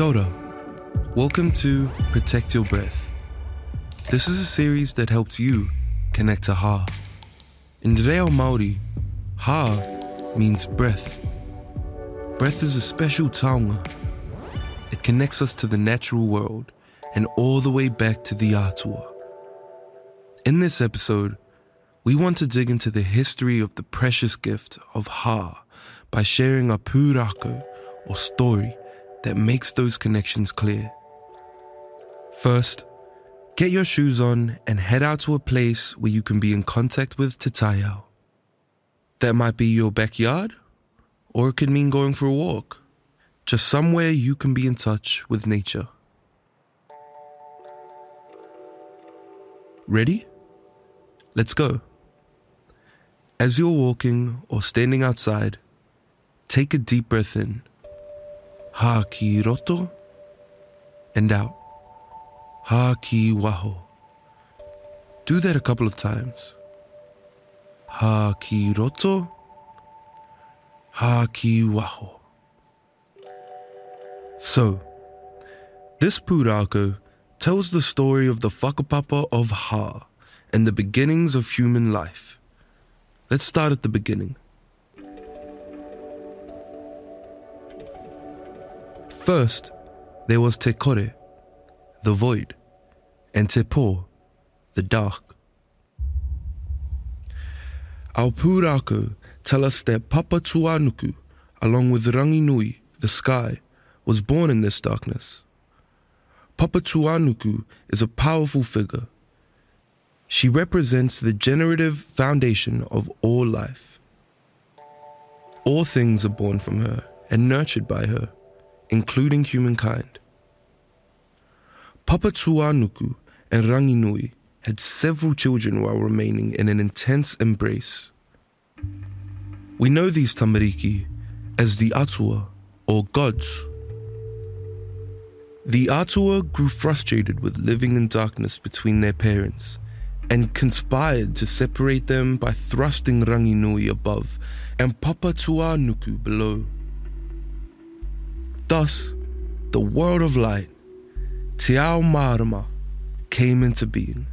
Kia ora. Welcome to Protect Your Breath. This is a series that helps you connect to Ha. In Reo Māori, Ha means breath. Breath is a special taonga. It connects us to the natural world and all the way back to the atua. In this episode, we want to dig into the history of the precious gift of Ha by sharing a pūrākau or story that makes those connections clear. First, get your shoes on and head out to a place where you can be in contact with Te Taiao. That might be your backyard, or it could mean going for a walk. Just somewhere you can be in touch with nature. Ready? Let's go. As you're walking or standing outside, take a deep breath in. Ha ki roto and out. Ha ki waho. Do that a couple of times. Ha ki roto. Ha ki waho. So, this pūrākau tells the story of the whakapapa of Ha and the beginnings of human life. Let's start at the beginning. First, there was Te Kore, the void, and Te Po, the dark. Our pūrākau tell us that Papa Tuanuku, along with Ranginui, the sky, was born in this darkness. Papa Tuanuku is a powerful figure. She represents the generative foundation of all life. All things are born from her and nurtured by her, including humankind. Papa Tuanuku and Ranginui had several children while remaining in an intense embrace. We know these tamariki as the Atua or gods. The Atua grew frustrated with living in darkness between their parents and conspired to separate them by thrusting Ranginui above and Papa Tuanuku below. Thus, the world of light, Te Ao Marama, came into being.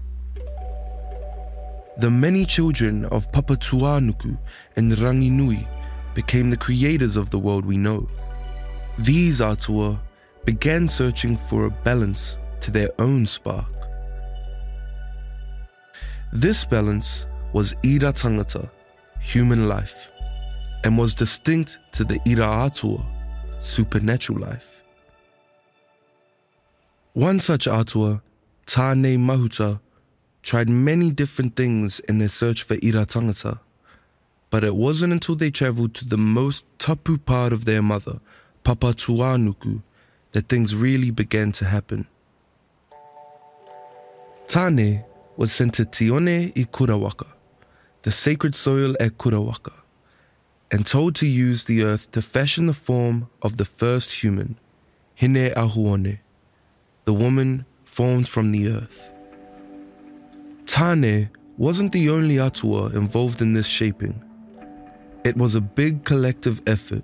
The many children of Papa Tuanuku and Ranginui became the creators of the world we know. These Atua began searching for a balance to their own spark. This balance was Ira Tangata, human life, and was distinct to the Ira Atua, supernatural life. One such Atua, Tane Mahuta, tried many different things in their search for Ira Tangata, but it wasn't until they traveled to the most tapu part of their mother, Papa Tuanuku, that things really began to happen. Tane was sent to Tione i Kurawaka, the sacred soil at Kurawaka, and told to use the earth to fashion the form of the first human, Hine Ahuone, the woman formed from the earth. Tane wasn't the only Atua involved in this shaping. It was a big collective effort,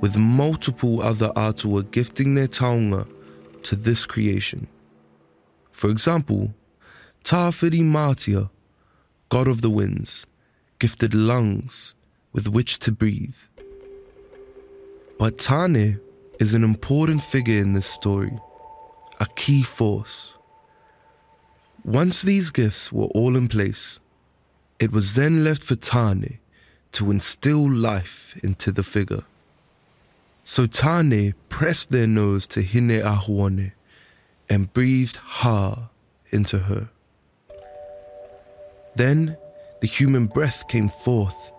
with multiple other Atua gifting their taonga to this creation. For example, Tāwhirimātea, god of the winds, gifted lungs with which to breathe. But Tane is an important figure in this story, a key force. Once these gifts were all in place, it was then left for Tane to instill life into the figure. So Tane pressed their nose to Hine Ahuone and breathed Ha into her. Then the human breath came forth,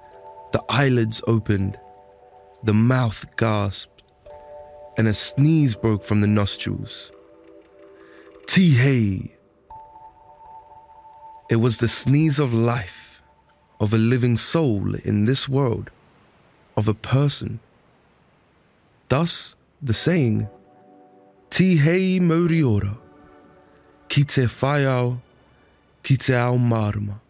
the eyelids opened, the mouth gasped, and a sneeze broke from the nostrils. Tihei! It was the sneeze of life, of a living soul in this world, of a person. Thus, the saying, Tihei mauri ora, ki te whai ao, ki te ao marama.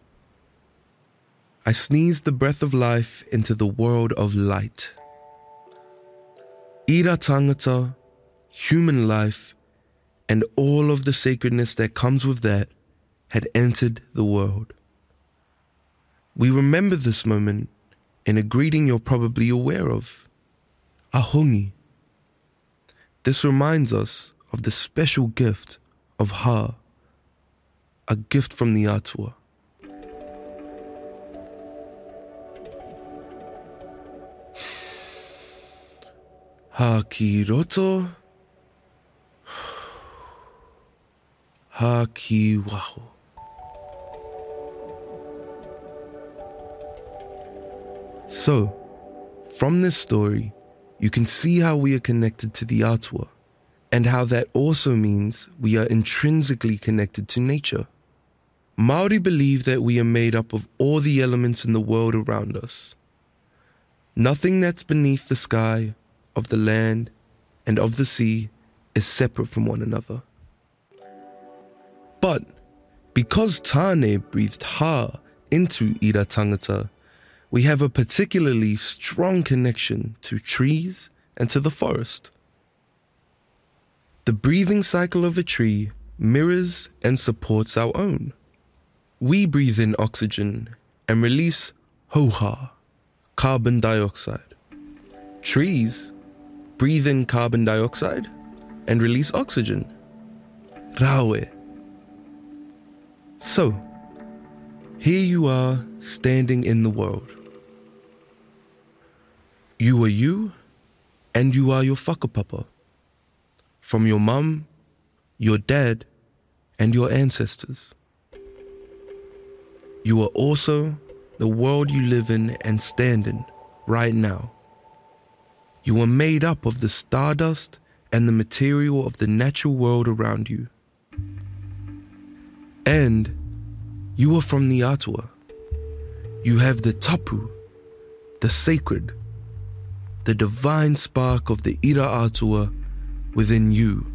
I sneezed the breath of life into the world of light. Ira tangata, human life, and all of the sacredness that comes with that had entered the world. We remember this moment in a greeting you're probably aware of, a hongi. This reminds us of the special gift of Ha, a gift from the Atua. Ha ki roto, ha ki. So, from this story, you can see how we are connected to the Atua, and how that also means we are intrinsically connected to nature. Maori believe that we are made up of all the elements in the world around us. Nothing that's beneath the sky, of the land, and of the sea is separate from one another. But because Tane breathed Ha into Ira Tangata, we have a particularly strong connection to trees and to the forest. The breathing cycle of a tree mirrors and supports our own. We breathe in oxygen and release hauhā, carbon dioxide. Trees breathe in carbon dioxide and release oxygen. Rawe. So, here you are standing in the world. You are you, and you are your whakapapa. From your mum, your dad, and your ancestors. You are also the world you live in and stand in right now. You are made up of the stardust and the material of the natural world around you. And you are from the Atua. You have the tapu, the sacred, the divine spark of the Ira Atua within you,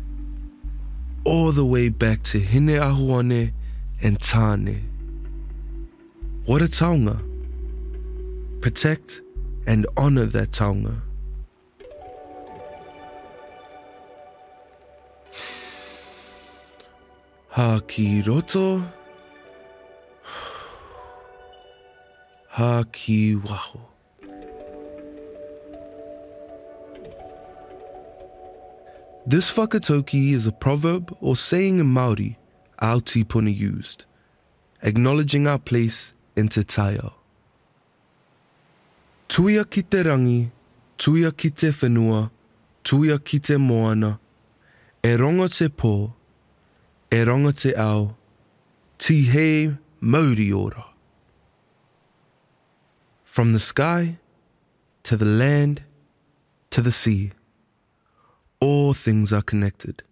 all the way back to Hine Ahuone and Tane. What a taonga. Protect and honor that taonga. Ha ki roto, ha ki waho. This whakatoki is a proverb or saying in Māori our tipuna used, acknowledging our place in te taiao. Tuia ki te rangi, tuia ki te whenua, tuia ki te moana, e rongo te pō, e rongo te ao, tihei mauri ora. From the sky, to the land, to the sea, all things are connected.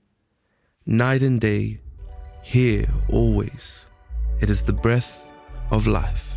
Night and day, here always. It is the breath of life.